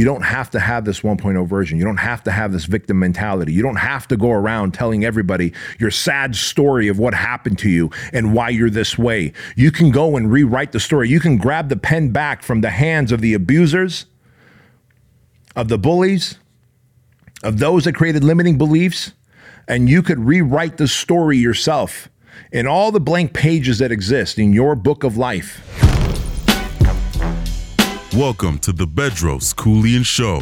You don't have to have this 1.0 version. You don't have to have this victim mentality. You don't have to go around telling everybody your sad story of what happened to you and why you're this way. You can go and rewrite the story. You can grab the pen back from the hands of the abusers, of the bullies, of those that created limiting beliefs, and you could rewrite the story yourself in all the blank pages that exist in your book of life. Welcome to the Bedros Keuilian Show.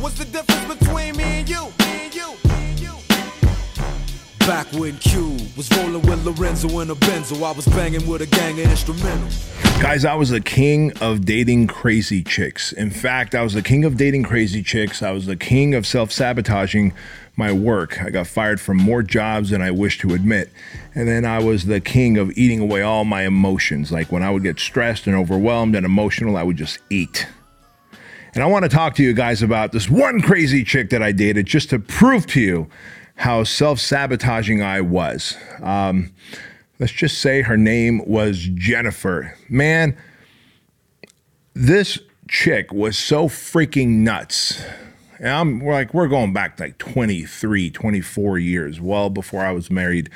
What's the difference between me and you? Me and you, me and you. Back when Q was rolling with Lorenzo in a Benzo, I was banging with a gang of instrumentals. Guys, I was the king of dating crazy chicks. In fact, I was the king of dating crazy chicks. I was the king of self sabotaging my work. I got fired from more jobs than I wish to admit. And then I was the king of eating away all my emotions. Like when I would get stressed and overwhelmed and emotional, I would just eat. And I want to talk to you guys about this one crazy chick that I dated just to prove to you how self sabotaging I was. Um, let's just say her name was Jennifer. Man, this chick was so freaking nuts. And I'm like, we're going back like 23, 24 years, well before I was married.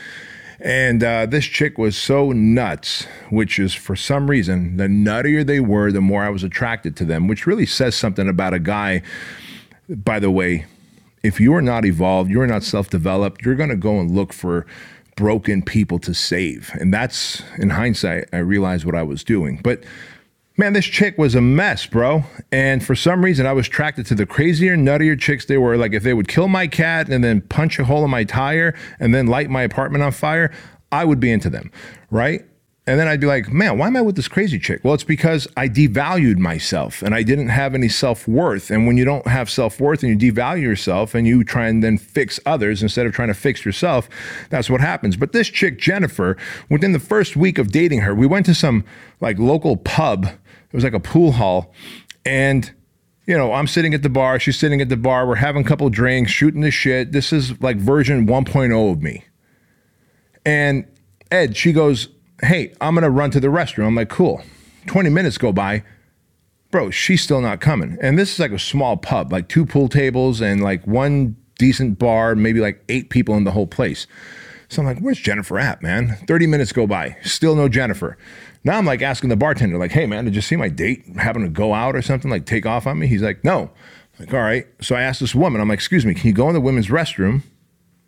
And uh, this chick was so nuts, which is for some reason, the nuttier they were, the more I was attracted to them, which really says something about a guy. By the way, if you are not evolved, you're not self developed, you're going to go and look for broken people to save. And that's, in hindsight, I realized what I was doing. But Man, this chick was a mess, bro. And for some reason, I was attracted to the crazier, nuttier chicks they were. Like, if they would kill my cat and then punch a hole in my tire and then light my apartment on fire, I would be into them, right? And then I'd be like, man, why am I with this crazy chick? Well, it's because I devalued myself and I didn't have any self worth. And when you don't have self worth and you devalue yourself and you try and then fix others instead of trying to fix yourself, that's what happens. But this chick, Jennifer, within the first week of dating her, we went to some like local pub it was like a pool hall. And, you know, I'm sitting at the bar. She's sitting at the bar. We're having a couple drinks, shooting the shit. This is like version 1.0 of me. And Ed, she goes, Hey, I'm going to run to the restroom. I'm like, Cool. 20 minutes go by. Bro, she's still not coming. And this is like a small pub, like two pool tables and like one decent bar, maybe like eight people in the whole place. So I'm like, where's Jennifer at, man? 30 minutes go by, still no Jennifer. Now I'm like asking the bartender, like, hey, man, did you see my date having to go out or something, like take off on me? He's like, no. I'm like, all right. So I asked this woman, I'm like, excuse me, can you go in the women's restroom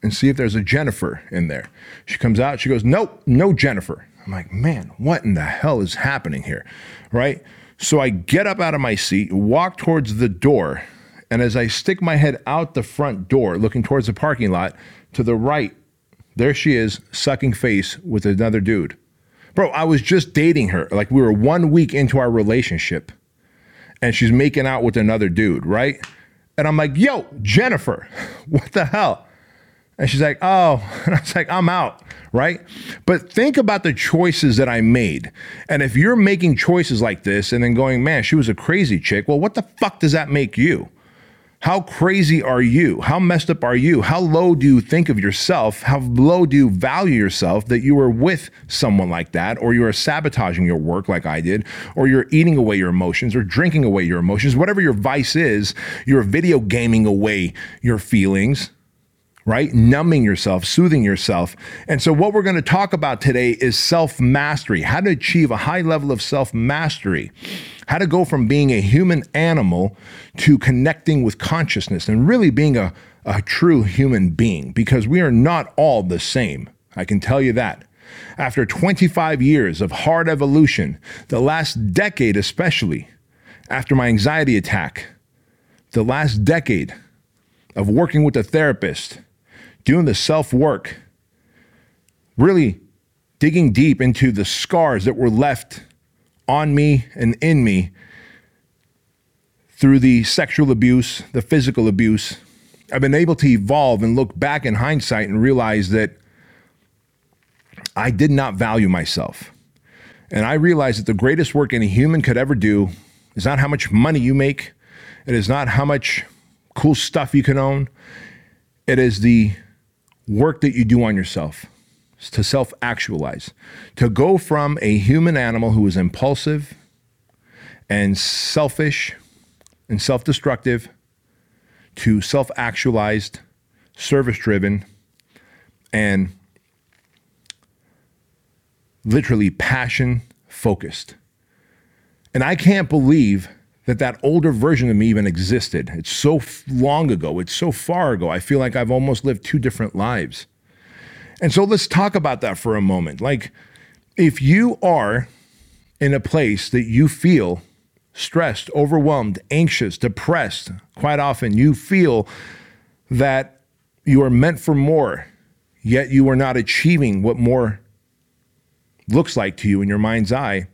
and see if there's a Jennifer in there? She comes out, she goes, nope, no Jennifer. I'm like, man, what in the hell is happening here? Right? So I get up out of my seat, walk towards the door, and as I stick my head out the front door, looking towards the parking lot, to the right, there she is, sucking face with another dude. Bro, I was just dating her. Like we were one week into our relationship and she's making out with another dude, right? And I'm like, yo, Jennifer, what the hell? And she's like, oh, and I was like, I'm out, right? But think about the choices that I made. And if you're making choices like this and then going, man, she was a crazy chick, well, what the fuck does that make you? How crazy are you? How messed up are you? How low do you think of yourself? How low do you value yourself that you are with someone like that, or you are sabotaging your work like I did, or you're eating away your emotions, or drinking away your emotions, whatever your vice is, you're video gaming away your feelings right? Numbing yourself, soothing yourself. And so, what we're going to talk about today is self mastery, how to achieve a high level of self mastery, how to go from being a human animal to connecting with consciousness and really being a, a true human being, because we are not all the same. I can tell you that. After 25 years of hard evolution, the last decade especially, after my anxiety attack, the last decade of working with a therapist, doing the self work, really digging deep into the scars that were left on me and in me through the sexual abuse, the physical abuse. I've been able to evolve and look back in hindsight and realize that I did not value myself. And I realized that the greatest work any human could ever do is not how much money you make, it is not how much cool stuff you can own, it is the work that you do on yourself. to self actualize, to go from a human animal who is impulsive and selfish and self destructive to self actualized, service driven, and literally passion focused. And I can't believe that that older version of me even existed. It's so long ago, it's so far ago. I feel like I've almost lived two different lives. And so let's talk about that for a moment. Like, if you are in a place that you feel stressed, overwhelmed, anxious, depressed, quite often you feel that you are meant for more, yet you are not achieving what more looks like to you in your mind's eye,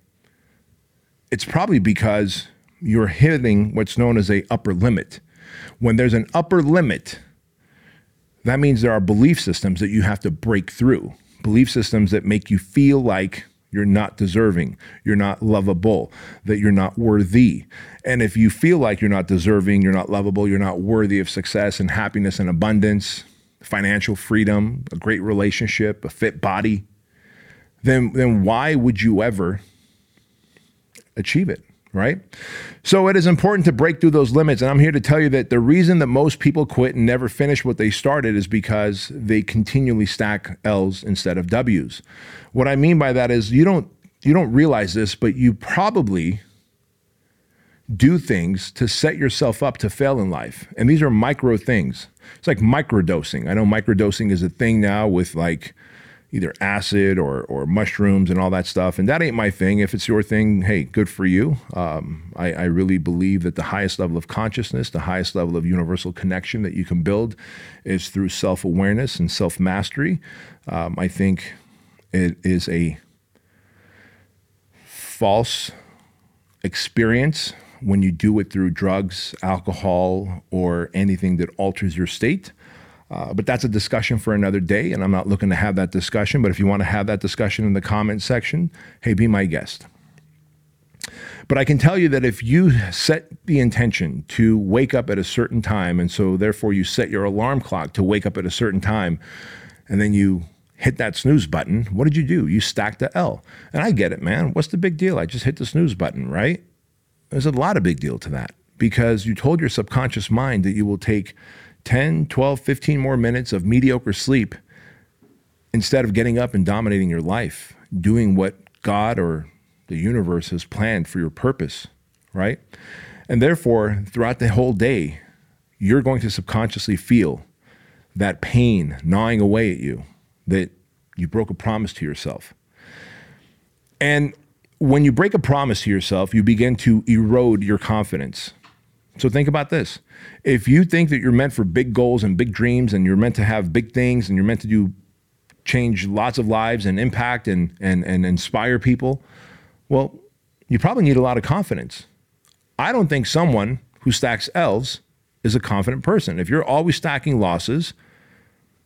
it's probably because you're hitting what's known as a upper limit. When there's an upper limit, that means there are belief systems that you have to break through. Belief systems that make you feel like you're not deserving, you're not lovable, that you're not worthy. And if you feel like you're not deserving, you're not lovable, you're not worthy of success and happiness and abundance, financial freedom, a great relationship, a fit body, then then why would you ever achieve it? Right? So it is important to break through those limits. And I'm here to tell you that the reason that most people quit and never finish what they started is because they continually stack L's instead of W's. What I mean by that is you don't you don't realize this, but you probably do things to set yourself up to fail in life. And these are micro things. It's like microdosing. I know microdosing is a thing now with like either acid or, or mushrooms and all that stuff. And that ain't my thing. If it's your thing, hey, good for you. Um, I, I, really believe that the highest level of consciousness, the highest level of universal connection that you can build is through self awareness and self mastery. Um, I think it is a false experience when you do it through drugs, alcohol, or anything that alters your state. Uh, but that's a discussion for another day, and I'm not looking to have that discussion. But if you want to have that discussion in the comment section, hey, be my guest. But I can tell you that if you set the intention to wake up at a certain time, and so therefore you set your alarm clock to wake up at a certain time, and then you hit that snooze button, what did you do? You stacked the L. And I get it, man. What's the big deal? I just hit the snooze button, right? There's a lot of big deal to that because you told your subconscious mind that you will take 10, 12, 15 more minutes of mediocre sleep instead of getting up and dominating your life, doing what God or the universe has planned for your purpose, right? And therefore, throughout the whole day, you're going to subconsciously feel that pain gnawing away at you that you broke a promise to yourself. And when you break a promise to yourself, you begin to erode your confidence. So think about this. If you think that you're meant for big goals and big dreams and you're meant to have big things and you're meant to do change lots of lives and impact and and and inspire people, well, you probably need a lot of confidence. I don't think someone who stacks L's is a confident person. If you're always stacking losses,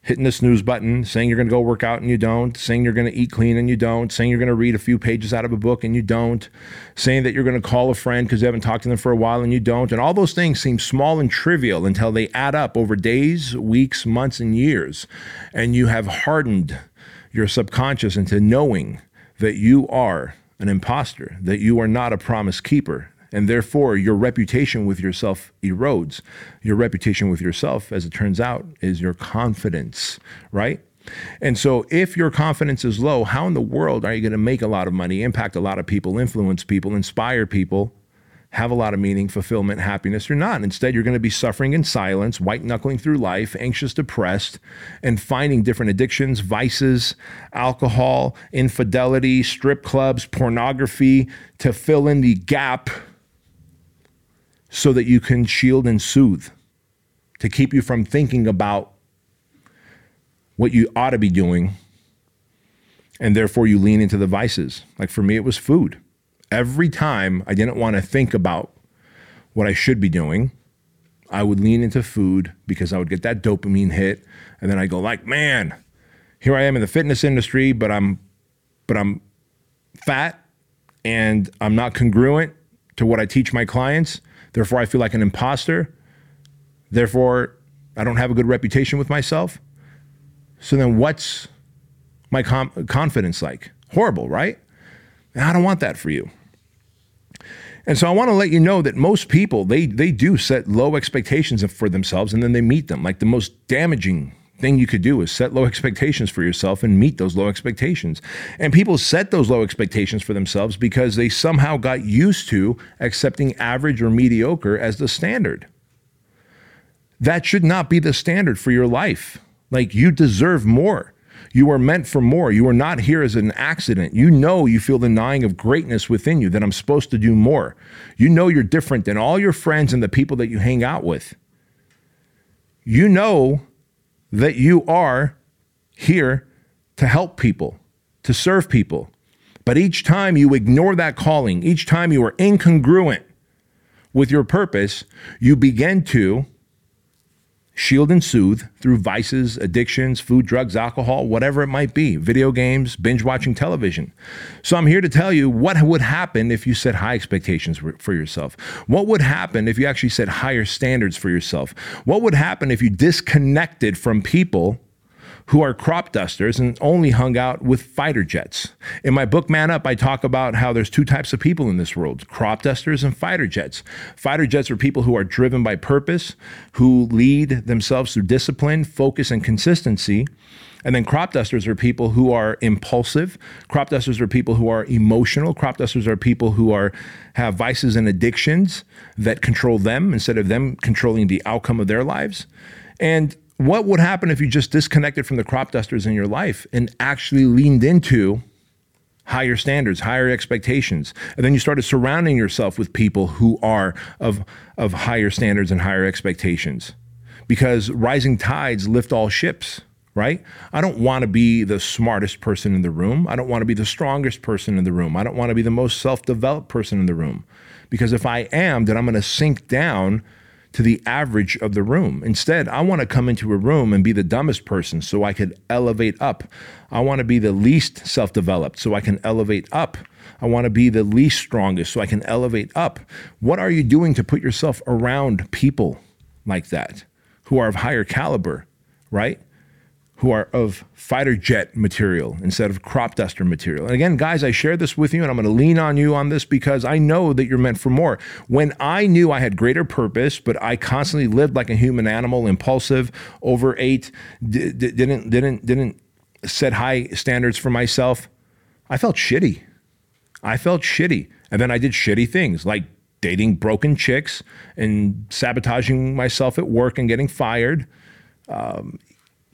hitting the snooze button, saying you're going to go work out and you don't, saying you're going to eat clean and you don't, saying you're going to read a few pages out of a book and you don't, saying that you're going to call a friend because you haven't talked to them for a while and you don't. And all those things seem small and trivial until they add up over days, weeks, months, and years. And you have hardened your subconscious into knowing that you are an imposter, that you are not a promise keeper, and therefore your reputation with yourself erodes. Your reputation with yourself, as it turns out, is your confidence, right? And so, if your confidence is low, how in the world are you going to make a lot of money, impact a lot of people, influence people, inspire people, have a lot of meaning, fulfillment, happiness? You're not. Instead, you're going to be suffering in silence, white knuckling through life, anxious, depressed, and finding different addictions, vices, alcohol, infidelity, strip clubs, pornography to fill in the gap so that you can shield and soothe, to keep you from thinking about what you ought to be doing. And therefore, you lean into the vices. Like for me, it was food. Every time I didn't want to think about what I should be doing, I would lean into food because I would get that dopamine hit. And then I go, like, man, here I am in the fitness industry, but I'm but I'm fat and I'm not congruent to what I teach my clients. Therefore, I feel like an imposter. Therefore, I don't have a good reputation with myself. So then what's my com- confidence like? Horrible, right? I don't want that for you. And so I want to let you know that most people they they do set low expectations for themselves and then they meet them. Like the most damaging thing you could do is set low expectations for yourself and meet those low expectations. And people set those low expectations for themselves because they somehow got used to accepting average or mediocre as the standard. That should not be the standard for your life. Like you deserve more. You are meant for more. You are not here as an accident. You know you feel the gnawing of greatness within you that I'm supposed to do more. You know you're different than all your friends and the people that you hang out with. You know that you are here to help people, to serve people. But each time you ignore that calling, each time you are incongruent with your purpose, you begin to shield and soothe through vices, addictions, food, drugs, alcohol, whatever it might be, video games, binge watching television. So I'm here to tell you what would happen if you set high expectations for yourself. What would happen if you actually set higher standards for yourself? What would happen if you disconnected from people who are crop dusters and only hung out with fighter jets. In my book, Man Up, I talk about how there's two types of people in this world crop dusters and fighter jets. Fighter jets are people who are driven by purpose, who lead themselves through discipline, focus, and consistency. And then crop dusters are people who are impulsive. Crop dusters are people who are emotional. Crop dusters are people who are have vices and addictions that control them instead of them controlling the outcome of their lives. And what would happen if you just disconnected from the crop dusters in your life and actually leaned into higher standards, higher expectations. And then you started surrounding yourself with people who are of, of higher standards and higher expectations. Because rising tides lift all ships, right? I don't want to be the smartest person in the room. I don't want to be the strongest person in the room. I don't want to be the most self developed person in the room. Because if I am, then I'm going to sink down to the average of the room. Instead, I want to come into a room and be the dumbest person so I could elevate up. I want to be the least self developed so I can elevate up. I want to be the least strongest so I can elevate up. What are you doing to put yourself around people like that who are of higher caliber, right? Who are of fighter jet material instead of crop duster material. And again, guys, I share this with you and I'm going to lean on you on this because I know that you're meant for more. When I knew I had greater purpose, but I constantly lived like a human animal, impulsive, overate, d- d- didn't didn't didn't set high standards for myself, I felt shitty. I felt shitty. And then I did shitty things like dating broken chicks and sabotaging myself at work and getting fired. Um,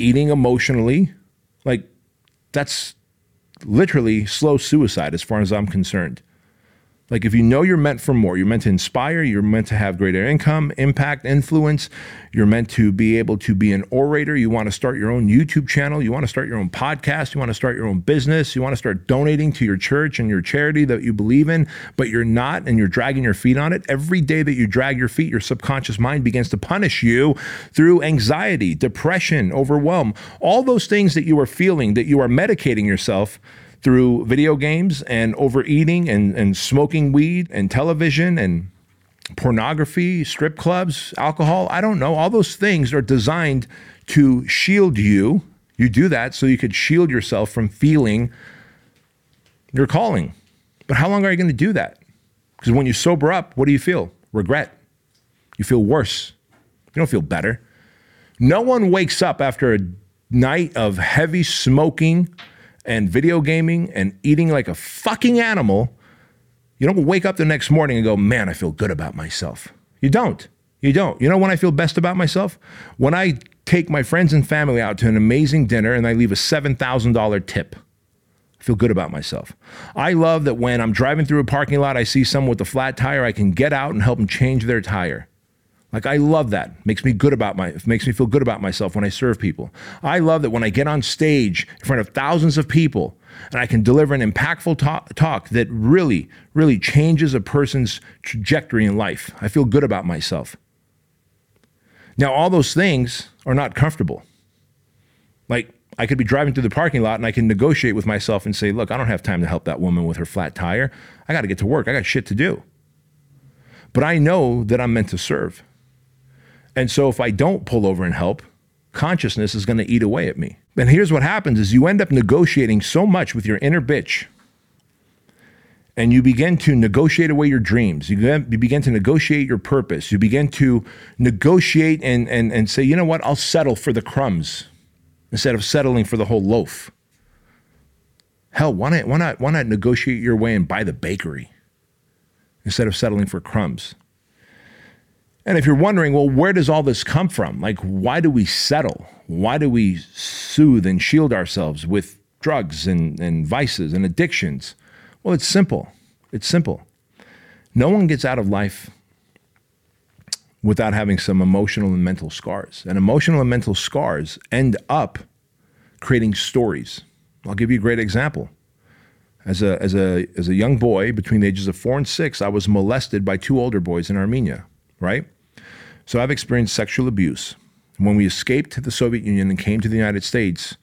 eating emotionally, like that's literally slow suicide as far as I'm concerned. Like if you know you're meant for more, you're meant to inspire, you're meant to have greater income, impact, influence, you're meant to be able to be an orator, you want to start your own YouTube channel, you want to start your own podcast, you want to start your own business, you want to start donating to your church and your charity that you believe in, but you're not and you're dragging your feet on it. Every day that you drag your feet, your subconscious mind begins to punish you through anxiety, depression, overwhelm, all those things that you are feeling that you are medicating yourself through video games and overeating and, and smoking weed and television and pornography, strip clubs, alcohol. I don't know. All those things are designed to shield you. You do that so you could shield yourself from feeling your calling. But how long are you going to do that? Because when you sober up, what do you feel? Regret. You feel worse. You don't feel better. No one wakes up after a night of heavy smoking, and video gaming and eating like a fucking animal, you don't wake up the next morning and go, man, I feel good about myself. You don't. You don't. You know when I feel best about myself? When I take my friends and family out to an amazing dinner and I leave a $7,000 tip. I feel good about myself. I love that when I'm driving through a parking lot, I see someone with a flat tire, I can get out and help them change their tire. Like I love that. Makes me good about my makes me feel good about myself when I serve people. I love that when I get on stage in front of thousands of people and I can deliver an impactful talk, talk that really really changes a person's trajectory in life. I feel good about myself. Now all those things are not comfortable. Like I could be driving through the parking lot and I can negotiate with myself and say, "Look, I don't have time to help that woman with her flat tire. I got to get to work. I got shit to do." But I know that I'm meant to serve. And so if I don't pull over and help, consciousness is going to eat away at me. And here's what happens is you end up negotiating so much with your inner bitch and you begin to negotiate away your dreams. You, begin to negotiate your purpose. You begin to negotiate and, and, and say, you know what, I'll settle for the crumbs instead of settling for the whole loaf. Hell, why not, why not, why not negotiate your way and buy the bakery instead of settling for crumbs? And if you're wondering, well, where does all this come from? Like, why do we settle? Why do we soothe and shield ourselves with drugs and, and vices and addictions? Well, it's simple. It's simple. No one gets out of life without having some emotional and mental scars. And emotional and mental scars end up creating stories. I'll give you a great example. As a, as, a, as a young boy between the ages of four and six, I was molested by two older boys in Armenia, right? So I've experienced sexual abuse. When we escaped the Soviet Union and came to the United States,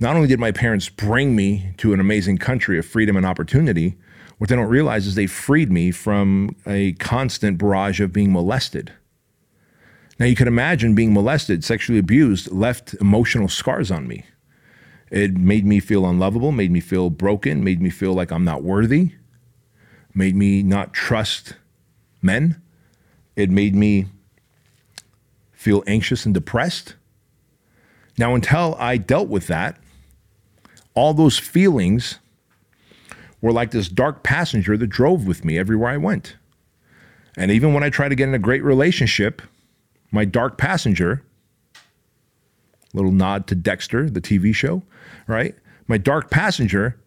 not only did my parents bring me to an amazing country of freedom and opportunity, what they don't realize is they freed me from a constant barrage of being molested. Now, you can imagine being molested, sexually abused, left emotional scars on me. It made me feel unlovable, made me feel broken, made me feel like I'm not worthy, made me not trust men. It made me feel anxious and depressed. Now, until I dealt with that, all those feelings were like this dark passenger that drove with me everywhere I went. And even when I tried to get in a great relationship, my dark passenger, little nod to Dexter, the TV show, right? My dark passenger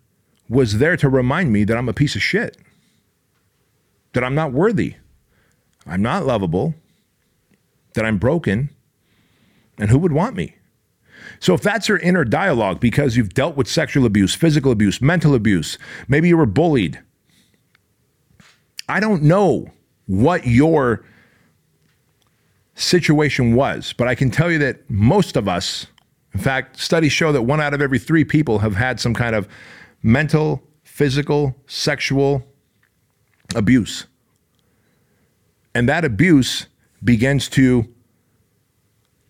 was there to remind me that I'm a piece of shit, that I'm not worthy, I'm not lovable, that I'm broken, and who would want me? So if that's your inner dialogue because you've dealt with sexual abuse, physical abuse, mental abuse, maybe you were bullied, I don't know what your situation was, but I can tell you that most of us, in fact, studies show that one out of every three people have had some kind of mental, physical, sexual abuse. And that abuse begins to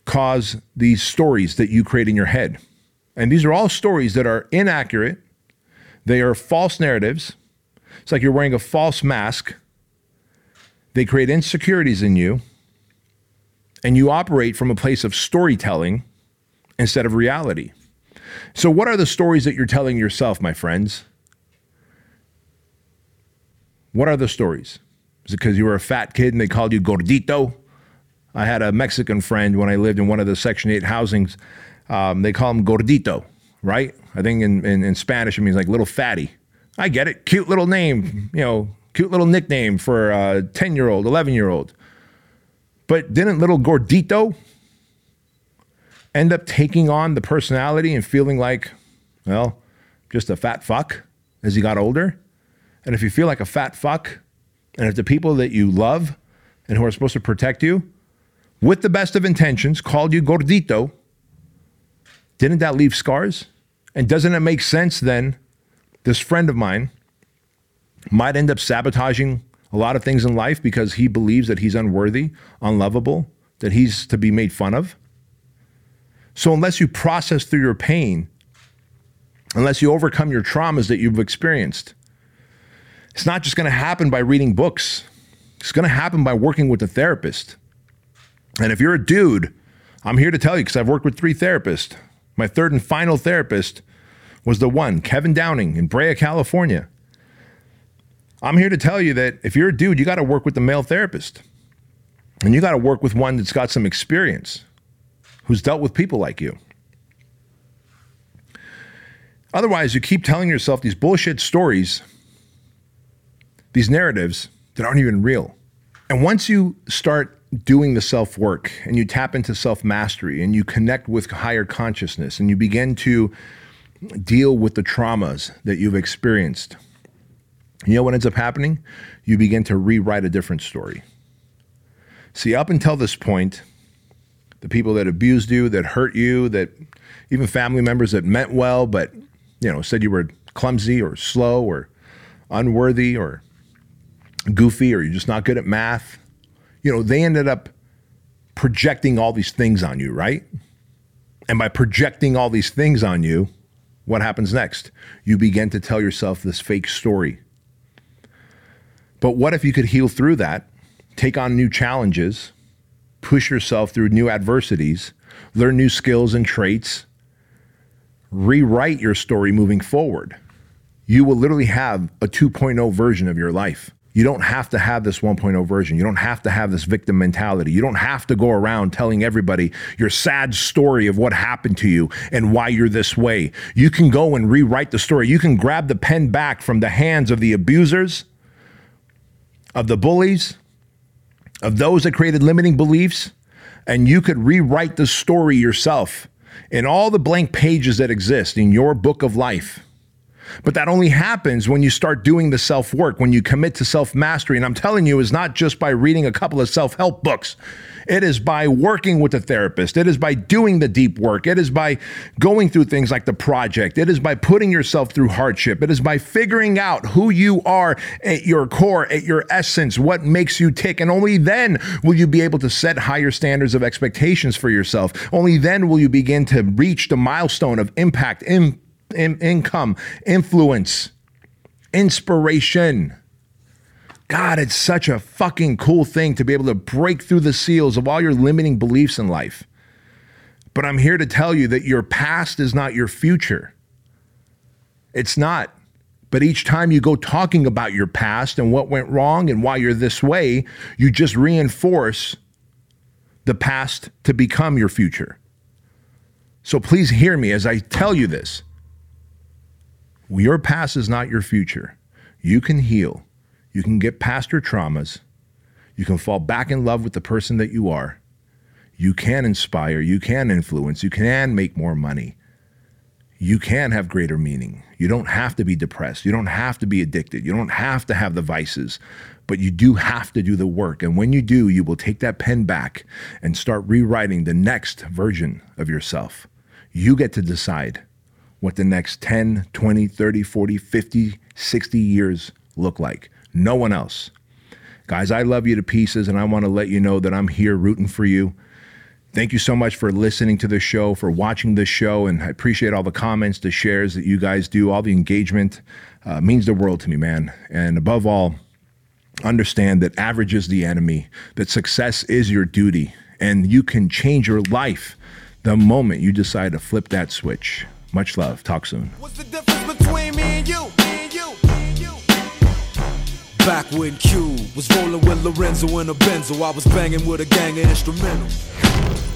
cause these stories that you create in your head. And these are all stories that are inaccurate, they are false narratives. It's like you're wearing a false mask. They create insecurities in you and you operate from a place of storytelling instead of reality. So, what are the stories that you're telling yourself, my friends? What are the stories? Is it because you were a fat kid and they called you gordito? I had a Mexican friend when I lived in one of the Section 8 housings. Um, they call him gordito, right? I think in, in, in Spanish it means like little fatty. I get it. Cute little name, you know, cute little nickname for a 10 year old, 11 year old. But didn't little Gordito end up taking on the personality and feeling like, well, just a fat fuck as he got older? And if you feel like a fat fuck, and if the people that you love and who are supposed to protect you, with the best of intentions, called you Gordito, didn't that leave scars? And doesn't it make sense then? This friend of mine might end up sabotaging a lot of things in life because he believes that he's unworthy, unlovable, that he's to be made fun of. So, unless you process through your pain, unless you overcome your traumas that you've experienced, it's not just going to happen by reading books. It's going to happen by working with a therapist. And if you're a dude, I'm here to tell you because I've worked with three therapists. My third and final therapist was the one, Kevin Downing in Brea, California. I'm here to tell you that if you're a dude, you got to work with the male therapist. And you got to work with one that's got some experience, who's dealt with people like you. Otherwise, you keep telling yourself these bullshit stories, these narratives that aren't even real. And once you start doing the self work and you tap into self mastery and you connect with higher consciousness and you begin to deal with the traumas that you've experienced, you know what ends up happening? You begin to rewrite a different story. See, up until this point, the people that abused you, that hurt you, that even family members that meant well, but you know, said you were clumsy or slow or unworthy or goofy or you're just not good at math, you know, they ended up projecting all these things on you, right? And by projecting all these things on you, what happens next? You begin to tell yourself this fake story. But what if you could heal through that, take on new challenges, push yourself through new adversities, learn new skills and traits, rewrite your story moving forward? You will literally have a 2.0 version of your life. You don't have to have this 1.0 version. You don't have to have this victim mentality. You don't have to go around telling everybody your sad story of what happened to you and why you're this way. You can go and rewrite the story. You can grab the pen back from the hands of the abusers, of the bullies, of those that created limiting beliefs, and you could rewrite the story yourself in all the blank pages that exist in your book of life. But that only happens when you start doing the self work, when you commit to self mastery. And I'm telling you, is not just by reading a couple of self help books. It is by working with a therapist. It is by doing the deep work. It is by going through things like the project. It is by putting yourself through hardship. It is by figuring out who you are at your core, at your essence, what makes you tick. And only then will you be able to set higher standards of expectations for yourself. Only then will you begin to reach the milestone of impact, in, in, income, influence, inspiration. God, it's such a fucking cool thing to be able to break through the seals of all your limiting beliefs in life. But I'm here to tell you that your past is not your future. It's not. But each time you go talking about your past and what went wrong and why you're this way, you just reinforce the past to become your future. So please hear me as I tell you this. Your past is not your future. You can heal. You can get past your traumas. You can fall back in love with the person that you are. You can inspire. You can influence. You can make more money. You can have greater meaning. You don't have to be depressed. You don't have to be addicted. You don't have to have the vices, but you do have to do the work. And when you do, you will take that pen back and start rewriting the next version of yourself. You get to decide what the next 10, 20, 30, 40, 50, 60 years look like no one else. Guys, I love you to pieces, and I want to let you know that I'm here rooting for you. Thank you so much for listening to the show, for watching the show, and I appreciate all the comments, the shares that you guys do, all the engagement. Uh, means the world to me, man. And above all, understand that average is the enemy, that success is your duty, and you can change your life the moment you decide to flip that switch. Much love. Talk soon. Back when Q was rolling with Lorenzo a Benzo, I was banging with a gang of instrumentals.